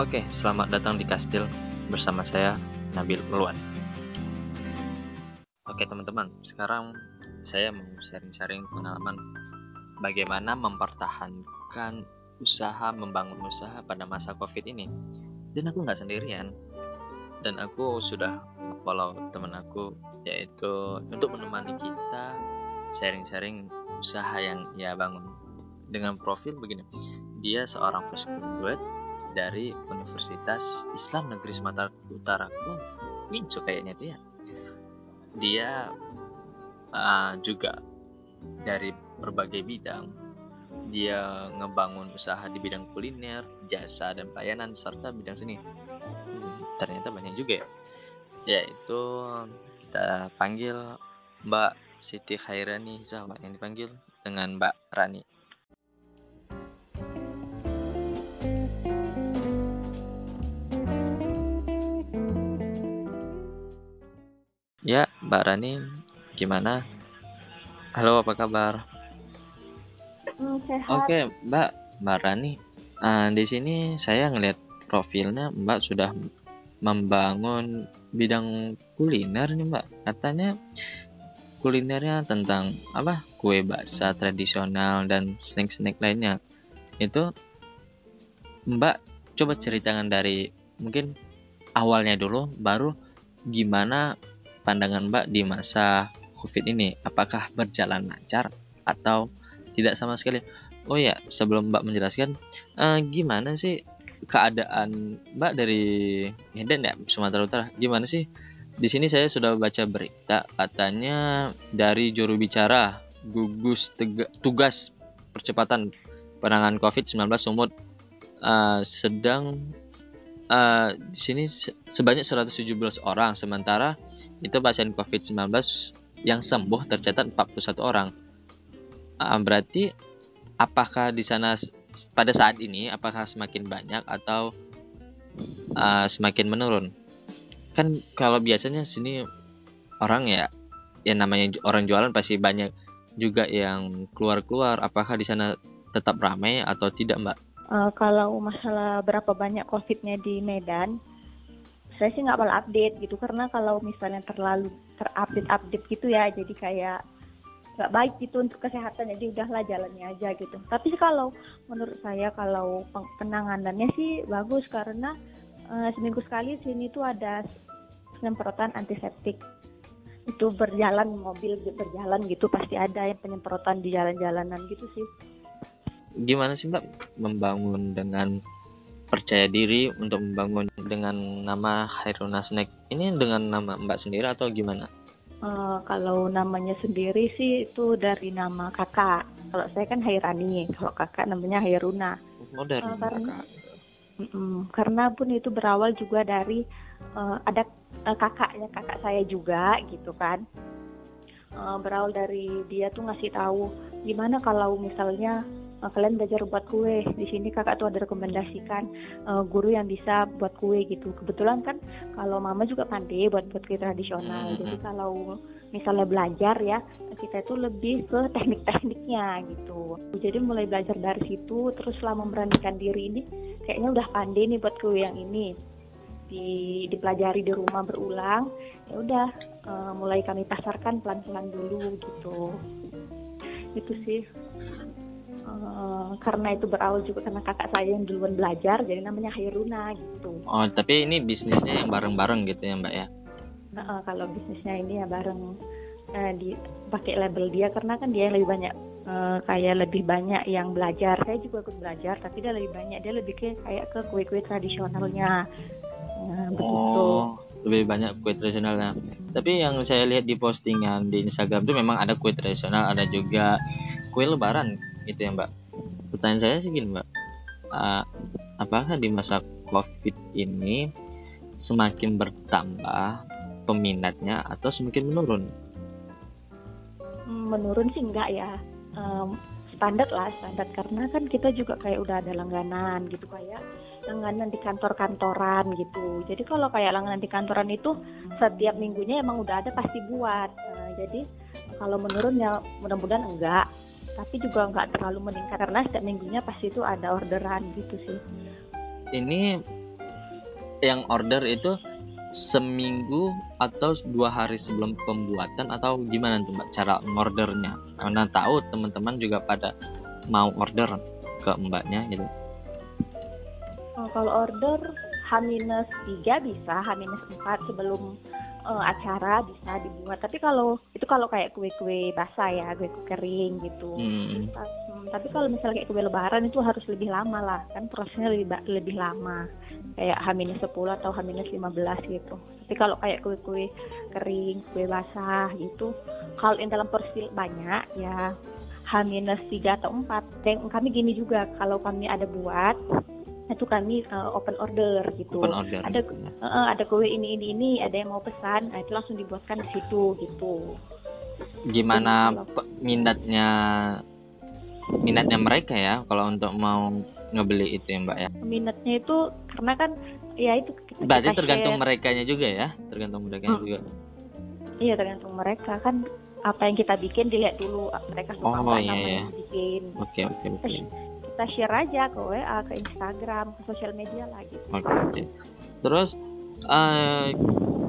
Oke, selamat datang di Kastil bersama saya Nabil Luan. Oke teman-teman, sekarang saya mau sharing-sharing pengalaman bagaimana mempertahankan usaha membangun usaha pada masa COVID ini. Dan aku nggak sendirian, dan aku sudah follow teman aku yaitu untuk menemani kita sharing-sharing usaha yang ia bangun dengan profil begini. Dia seorang fresh graduate dari Universitas Islam Negeri Sumatera Utara. Oh, Winco kayaknya ya. Dia uh, juga dari berbagai bidang. Dia ngebangun usaha di bidang kuliner, jasa dan pelayanan serta bidang seni. Hmm, ternyata banyak juga ya. Yaitu kita panggil Mbak Siti Khairani Zahwa yang dipanggil dengan Mbak Rani. Ya, Mbak Rani, gimana? Halo, apa kabar? Hmm, sehat. Oke, Mbak, Mbak Rani. Uh, di sini saya ngelihat profilnya Mbak sudah membangun bidang kuliner nih, Mbak. Katanya kulinernya tentang apa? Kue basah tradisional dan snack-snack lainnya. Itu Mbak coba ceritakan dari mungkin awalnya dulu baru gimana pandangan Mbak di masa COVID ini? Apakah berjalan lancar atau tidak sama sekali? Oh ya, sebelum Mbak menjelaskan, uh, gimana sih keadaan Mbak dari Medan ya, Sumatera Utara? Gimana sih? Di sini saya sudah baca berita katanya dari juru bicara gugus tugas percepatan penanganan COVID-19 Sumut uh, sedang uh, di sini sebanyak 117 orang sementara itu pasien COVID-19 yang sembuh tercatat 41 orang. Uh, berarti apakah di sana pada saat ini apakah semakin banyak atau uh, semakin menurun? Kan kalau biasanya sini orang ya yang namanya orang jualan pasti banyak juga yang keluar-keluar. Apakah di sana tetap ramai atau tidak, Mbak? Uh, kalau masalah berapa banyak COVID-nya di Medan, saya sih nggak malah update gitu. Karena kalau misalnya terlalu terupdate update gitu ya jadi kayak nggak baik gitu untuk kesehatan. Jadi udahlah jalannya aja gitu. Tapi kalau menurut saya kalau penanganannya sih bagus. Karena uh, seminggu sekali sini tuh ada penyemprotan antiseptik. Itu berjalan mobil berjalan gitu pasti ada yang penyemprotan di jalan-jalanan gitu sih gimana sih mbak membangun dengan percaya diri untuk membangun dengan nama Hairuna Snack ini dengan nama Mbak sendiri atau gimana? Uh, kalau namanya sendiri sih itu dari nama kakak. Kalau saya kan Hairani, kalau kakak namanya Hairuna. Oh dari uh, karena, kakak. Mm -mm, karena pun itu berawal juga dari uh, ada uh, kakaknya kakak saya juga gitu kan. Uh, berawal dari dia tuh ngasih tahu gimana kalau misalnya uh, kalian belajar buat kue. Di sini kakak tuh ada rekomendasikan uh, guru yang bisa buat kue gitu. Kebetulan kan kalau mama juga pandai buat buat kue tradisional. Hmm. jadi kalau misalnya belajar ya kita itu lebih ke teknik-tekniknya gitu. Jadi mulai belajar dari situ terus selama memberanikan diri. Ini kayaknya udah pandai nih buat kue yang ini. Di, dipelajari di rumah berulang ya udah uh, mulai kami pasarkan pelan-pelan dulu gitu. Itu sih Eh, karena itu berawal juga karena kakak saya yang duluan belajar jadi namanya Hairuna gitu. Oh tapi ini bisnisnya yang bareng-bareng gitu ya mbak ya? Nah, uh, kalau bisnisnya ini ya bareng uh, di pakai label dia karena kan dia yang lebih banyak uh, kayak lebih banyak yang belajar. Saya juga ikut belajar tapi dia lebih banyak dia lebih ke kayak ke kue-kue tradisionalnya. Uh, begitu. Oh lebih banyak kue tradisionalnya. Tapi yang saya lihat di postingan di Instagram itu memang ada kue tradisional, ada juga kue lebaran gitu ya mbak. Pertanyaan saya sih gini mbak. Uh, apakah di masa covid ini semakin bertambah peminatnya atau semakin menurun? Menurun sih enggak ya. Um, standar lah standar. Karena kan kita juga kayak udah ada langganan gitu kayak langganan di kantor-kantoran gitu. Jadi kalau kayak langganan di kantoran itu setiap minggunya emang udah ada pasti buat. Nah, jadi kalau menurun ya mudah-mudahan enggak tapi juga nggak terlalu meningkat karena setiap minggunya pasti itu ada orderan gitu sih. Ini yang order itu seminggu atau dua hari sebelum pembuatan atau gimana tuh mbak cara ngordernya? Karena tahu teman-teman juga pada mau order ke mbaknya gitu. Oh, kalau order H-3 bisa, H-4 sebelum uh, acara bisa dibuat. Tapi kalau itu kalau kayak kue-kue basah ya, kue-kue kering gitu. hmm. Hmm, tapi kalau misalnya kayak kue lebaran itu harus lebih lama lah, kan prosesnya lebih lebih lama. Kayak H-10 atau H-15 gitu. Tapi kalau kayak kue-kue kering, kue basah gitu, kalau yang dalam porsi banyak ya H-3 atau 4. Dan kami gini juga, kalau kami ada buat itu kami uh, open order gitu. open order Ada. Uh, ada kue ini ini ini ada yang mau pesan nah itu langsung dibuatkan di situ gitu gimana pe- minatnya minatnya mereka ya kalau untuk mau ngebeli itu ya mbak ya minatnya itu karena kan ya itu kita, berarti kita tergantung share. merekanya juga ya tergantung merekanya Hmm. juga iya tergantung mereka kan apa yang kita bikin dilihat dulu mereka suka Oh, apa iya, iya. yang dibikin oke oke oke kita share aja ke WA ke Instagram ke sosial media lah gitu. Oke oke. Terus eh,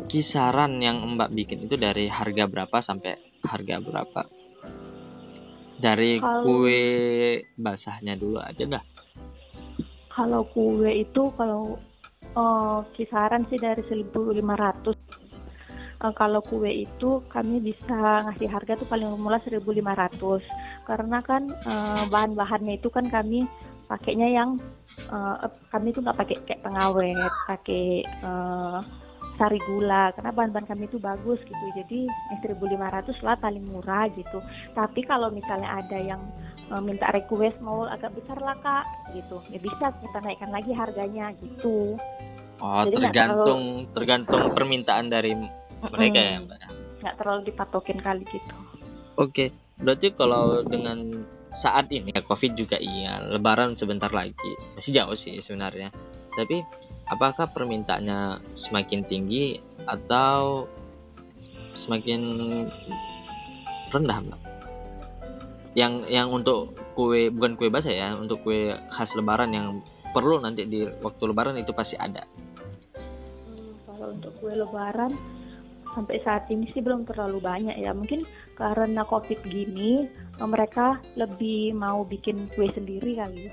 kisaran yang mbak bikin itu dari harga berapa sampai harga berapa? Dari Kalau- kue basahnya dulu aja dah. Kalau kue itu kalau eh, kisaran sih dari 1500 Eh, kalau kue itu kami bisa ngasih harga tuh paling murah 1500 karena kan eh, bahan-bahannya itu kan kami pakainya yang eh, kami tuh nggak pakai kayak pengawet pakai eh, sari gula. Karena bahan-bahan kami itu bagus gitu. Jadi yang 1500 lah paling murah gitu. Tapi kalau misalnya ada yang eh, minta request mau agak besar lah kak gitu. Ya bisa kita naikkan lagi harganya gitu. Oh Jadi tergantung tergantung permintaan dari mereka ya Mm-mm. mbak nggak terlalu dipatokin kali gitu Oke, berarti kalau dengan saat ini ya COVID juga iya, Lebaran sebentar lagi masih jauh sih sebenarnya. Tapi apakah permintaannya semakin tinggi atau semakin rendah, mbak? Yang yang untuk kue bukan kue basah ya, untuk kue khas Lebaran yang perlu nanti di waktu Lebaran itu pasti ada. Hmm, kalau untuk kue lebaran sampai saat ini sih belum terlalu banyak ya. Mungkin karena covid gini eh, mereka lebih mau bikin kue sendiri kali.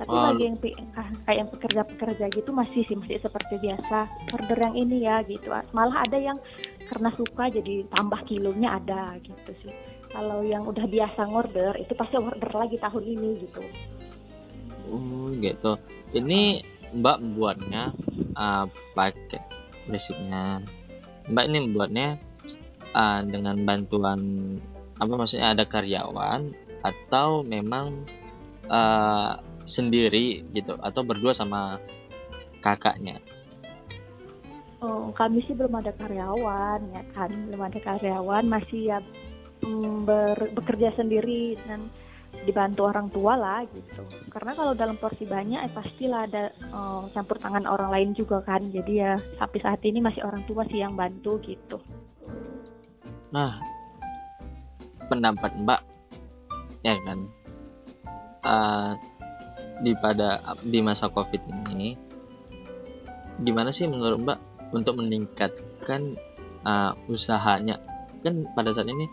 Tapi Oh, bagi yang ah, kayak yang pekerja-pekerja gitu masih sih masih seperti biasa. Order yang ini ya gitu. Malah ada yang karena suka jadi tambah kilonya ada gitu sih. Kalau yang udah biasa ngorder itu pasti order lagi tahun ini gitu. Oh gitu. Ini Mbak membuatnya uh, pakai basicnya. Mbak ini membuatnya uh, dengan bantuan apa maksudnya ada karyawan atau memang uh, sendiri gitu atau berdua sama kakaknya. Oh, kami sih belum ada karyawan ya kan, belum ada karyawan, masih ya ber- bekerja sendiri dan dibantu orang tua lah gitu. Karena kalau dalam porsi banyak, eh, pastilah ada eh, campur tangan orang lain juga kan. Jadi ya sampai saat ini masih orang tua sih yang bantu gitu. Nah, pendapat Mbak ya kan uh, di pada di masa Covid ini gimana sih menurut Mbak untuk meningkatkan uh, usahanya kan pada saat ini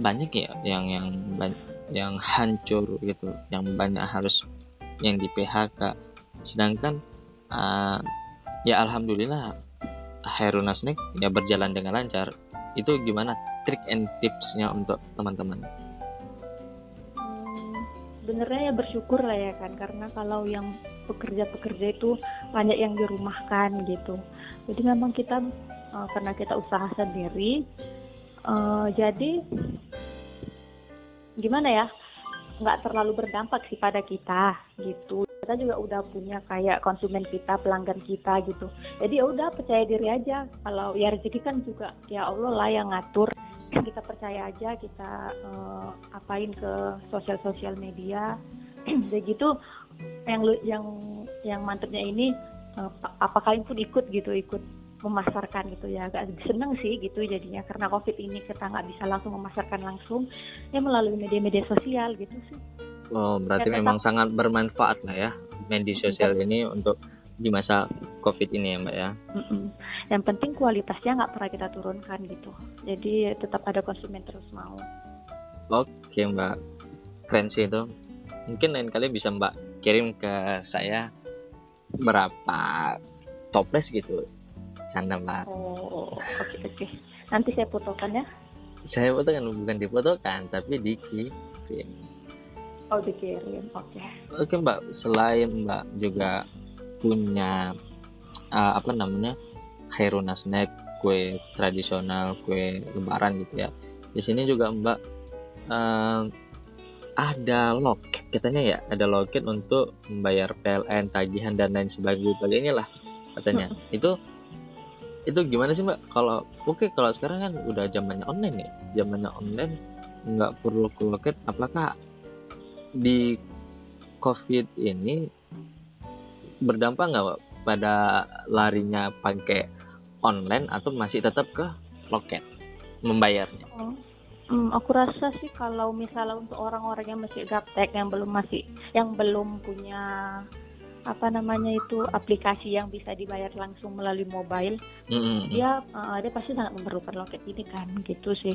banyak ya yang yang ban- yang hancur gitu yang banyak harus yang di PHK sedangkan uh, ya alhamdulillah Hairuna Snack ya berjalan dengan lancar. Itu gimana trik and tipsnya untuk teman-teman? Hmm, Sebenarnya ya bersyukur lah ya kan, karena kalau yang pekerja-pekerja itu banyak yang dirumahkan gitu. Jadi memang kita eh, karena kita usaha sendiri, eh, jadi gimana ya, nggak terlalu berdampak sih pada kita gitu. Kita juga udah punya kayak konsumen kita, pelanggan kita gitu. Jadi ya udah percaya diri aja. Kalau ya rezeki kan juga ya Allah lah yang ngatur kita percaya aja kita eh, apain ke sosial-sosial media begitu yang lu- yang yang mantepnya ini eh, apakah pun ikut gitu ikut memasarkan gitu ya agak seneng sih gitu jadinya karena covid ini kita nggak bisa langsung memasarkan langsung ya melalui media-media sosial gitu sih oh berarti Ya, tetap- memang sangat bermanfaat lah ya media sosial ini untuk di masa COVID ini ya mbak ya. Mm-mm. Yang penting kualitasnya nggak pernah kita turunkan gitu. Jadi tetap ada konsumen terus mau. Oke mbak, keren sih itu. Mungkin lain kali bisa mbak kirim ke saya berapa toples gitu. Canda mbak. Oh, oke oke. Nanti saya fotokan ya. Saya fotokan bukan difotokan tapi dikirim. Oh, dikirim. Oke. Oke mbak, selain mbak juga punya uh, apa namanya Hairuna snack, kue tradisional, kue lebaran gitu ya. Di sini juga mbak uh, ada loket katanya ya, ada loket untuk membayar PLN, tagihan dan lain sebagainya lah katanya. Itu itu gimana sih mbak? Kalau oke kalau sekarang kan udah zamannya online ya, zamannya online nggak perlu ke loket. Apakah di COVID ini berdampak nggak Pak, pada larinya pakai online atau masih tetap ke loket membayarnya? Oh. Hmm, aku rasa sih kalau misalnya untuk orang-orang yang masih gaptek yang belum masih yang belum punya apa namanya itu aplikasi yang bisa dibayar langsung melalui mobile, Mm-mm. dia uh, dia pasti sangat memerlukan loket ini kan gitu sih.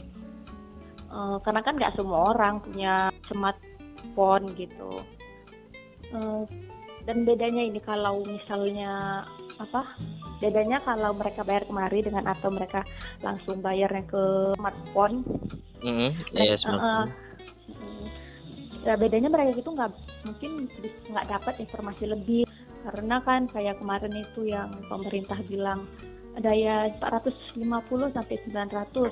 Uh, karena kan nggak semua orang punya smartphone gitu. Uh, dan bedanya ini kalau misalnya apa? Bedanya kalau mereka bayar kemari dengan atau mereka langsung bayarnya ke smartphone. Iya uh, smartphone. mm, ya bedanya mereka itu nggak mungkin nggak dapat informasi lebih. Karena kan kayak kemarin itu yang pemerintah bilang daya 450 sampai 900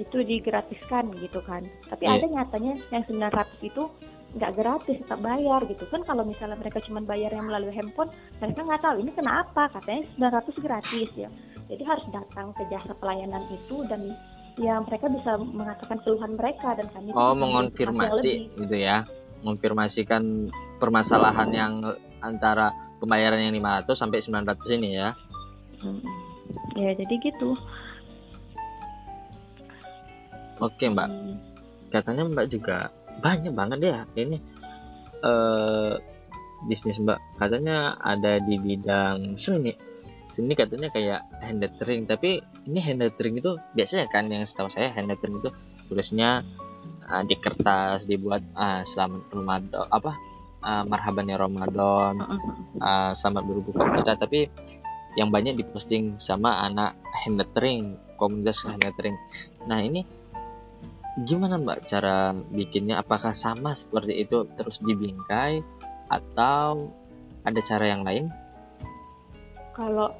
itu digratiskan gitu kan. Tapi Iya. ada nyatanya yang 900 itu nggak gratis tetap bayar gitu kan. Kalau misalnya mereka cuma bayar yang melalui handphone mereka nggak tahu ini kenapa katanya 900 gratis ya. Jadi harus datang ke jasa pelayanan itu dan ya mereka bisa mengatakan keluhan mereka dan kami Oh, mengonfirmasi gitu ya. Mengonfirmasikan permasalahan yang antara pembayaran yang 500 sampai 900 ini ya. Mm. Ya jadi gitu. Oke, Mbak. Hmm. Katanya Mbak juga banyak banget ya ini eh bisnis Mbak. Katanya ada di bidang seni. Seni katanya kayak hand lettering, tapi ini hand lettering itu biasanya kan yang setahu saya hand lettering itu tulisnya eh, di kertas dibuat ah, selamat Ramadan apa ah, marhabannya Ramadan uh, selamat berbuka puasa tapi yang banyak diposting sama anak hand lettering komunitas hand lettering. Nah ini gimana mbak cara bikinnya? Apakah sama seperti itu terus dibingkai atau ada cara yang lain Kalau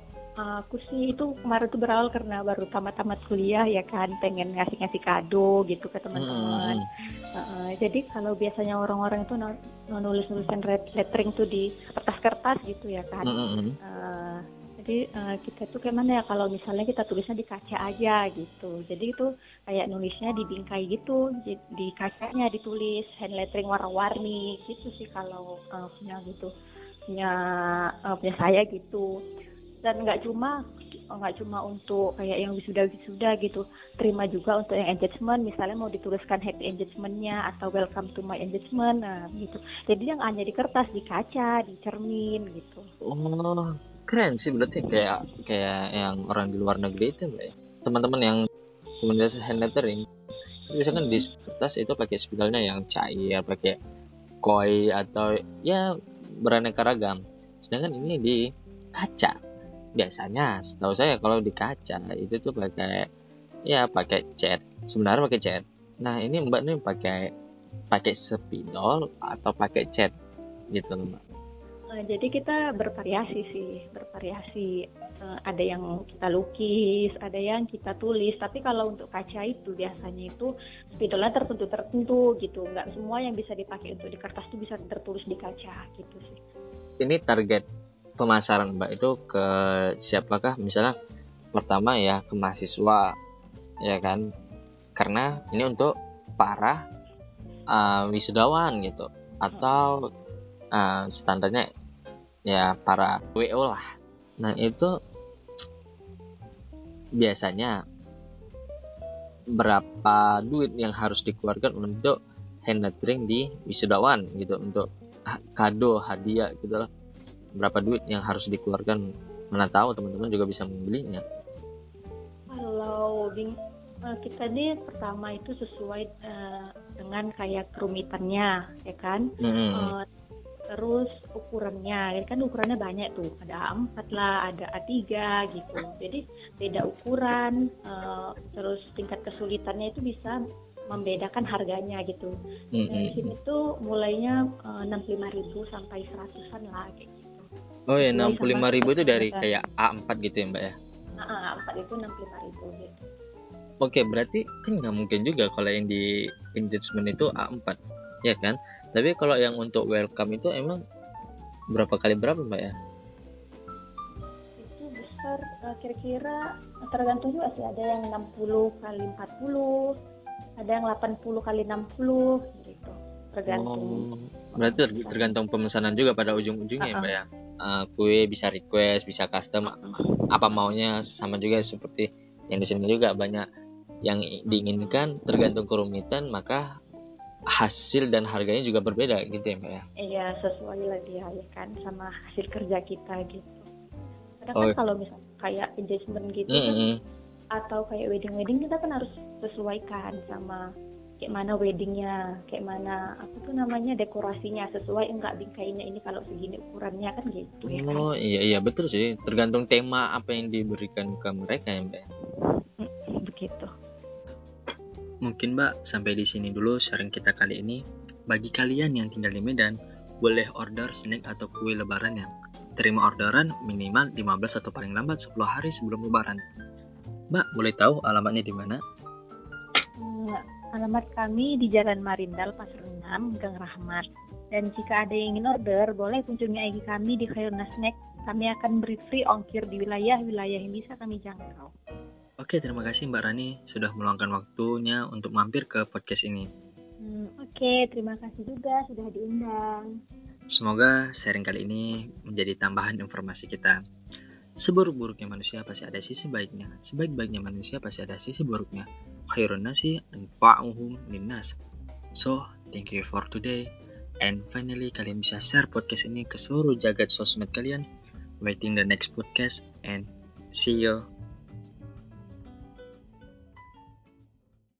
aku sih itu kemarin tuh berawal karena baru tamat-tamat kuliah ya kan pengen ngasih-ngasih kado gitu ke teman-teman. Hmm, Uh, jadi kalau biasanya orang-orang itu nu- nulis-nulisin red- lettering tuh di kertas-kertas gitu ya kan. hmm, hmm, hmm. Uh, jadi uh, kita tuh kayak mana ya kalau misalnya kita tulisnya di kaca aja gitu. Jadi itu kayak nulisnya di bingkai gitu, di, di kacanya ditulis hand lettering warna-warni gitu sih kalau uh, punya gitu punya uh, punya saya gitu. Dan nggak cuma nggak cuma untuk kayak yang wisuda-wisuda gitu, terima juga untuk yang engagement misalnya mau dituliskan happy engagementnya atau welcome to my engagement nah gitu. Jadi yang hanya di kertas, di kaca, di cermin gitu. oh keren sih berarti kayak kayak yang orang di luar negeri itu mbak ya teman-teman yang komunitas hand lettering misalkan di kertas itu pakai spidolnya yang cair pakai koi atau ya beraneka ragam. Sedangkan ini di kaca. Biasanya setahu saya kalau di kaca itu tuh pakai ya pakai cat. Sebenarnya pakai cat. Nah ini mbak nih pakai pakai spidol atau pakai cat? Gitu mbak. Nah, jadi kita bervariasi sih, bervariasi. Eh, ada yang kita lukis, ada yang kita tulis. Tapi kalau untuk kaca itu biasanya itu spidolnya tertentu-tertentu gitu. Nggak semua yang bisa dipakai untuk di kertas itu bisa tertulis di kaca gitu sih. ini target pemasaran mbak itu ke siapakah misalnya pertama ya ke mahasiswa ya kan karena ini untuk para uh, wisudawan gitu atau uh, standarnya ya para WO lah nah itu biasanya berapa duit yang harus dikeluarkan untuk hand lettering di wisudawan gitu untuk kado hadiah gitu lah berapa duit yang harus dikeluarkan mana tahu teman-teman juga bisa membelinya Kalau eh, kita nih pertama itu sesuai eh, dengan kayak kerumitannya, ya kan? Mm-mm. Eh, terus ukurannya, ya kan ukurannya banyak tuh, ada A4 lah, ada A3 gitu. Jadi beda ukuran, eh, terus tingkat kesulitannya itu bisa membedakan harganya gitu. Nah, di sini Mm-mm. tuh mulainya eh, 65.000 sampai 100-an lah kayak gitu. oh ya Mulai 65.000 itu dari kayak A4 gitu ya mbak ya Nah, A4 itu 65.000 gitu. Oke, berarti kan nggak mungkin juga kalau yang di engagement itu A4, ya kan? Tapi kalau yang untuk welcome itu emang berapa kali berapa, Mbak ya? itu besar eh, kira-kira tergantung juga sih ada yang 60 kali 40 ada yang 80 kali 60 gitu tergantung Oh, berarti ter- tergantung pemesanan juga pada ujung-ujungnya, ya, Uh-uh. Mbak ya. Eh, kue bisa request, bisa custom, apa maunya sama juga seperti yang di sini juga banyak yang diinginkan tergantung kerumitan, maka hasil dan harganya juga berbeda gitu ya, Mbak ya. iya sesuai lah dia ya kan sama hasil kerja kita gitu kadang Oh. kan kalau misalnya kayak engagement gitu kan, Mm-mm. atau kayak wedding wedding kita kan harus sesuaikan sama kayak mana weddingnya kayak mana apa tuh namanya dekorasinya sesuai enggak bingkainya ini kalau segini ukurannya kan gitu ya kan Oh iya iya betul sih tergantung tema apa yang diberikan ke mereka ya mbak. Mungkin mbak sampai di sini dulu sharing kita kali ini. Bagi kalian yang tinggal di Medan, boleh order snack atau kue lebaran yang terima orderan minimal 15 atau paling lambat 10 hari sebelum lebaran. Mbak boleh tahu alamatnya di mana? Hmm, alamat kami di Jalan Marindal Pasar 6 Gang Rahmat dan jika ada yang ingin order boleh kunjungi IG kami di Khairuna Snack kami akan beri free ongkir di wilayah-wilayah yang bisa kami jangkau Oke terima kasih Mbak Rani sudah meluangkan waktunya untuk mampir ke podcast ini. Hmm, Oke, terima kasih juga sudah diundang. Semoga sharing kali ini menjadi tambahan informasi kita. Seburuk-buruknya manusia pasti ada sisi baiknya. Sebaik-baiknya manusia pasti ada sisi buruknya. Khairun nasi anfa'uhum linnas. So, thank you for today. And finally, kalian bisa share podcast ini ke seluruh jagat sosmed kalian. Waiting the next podcast and see you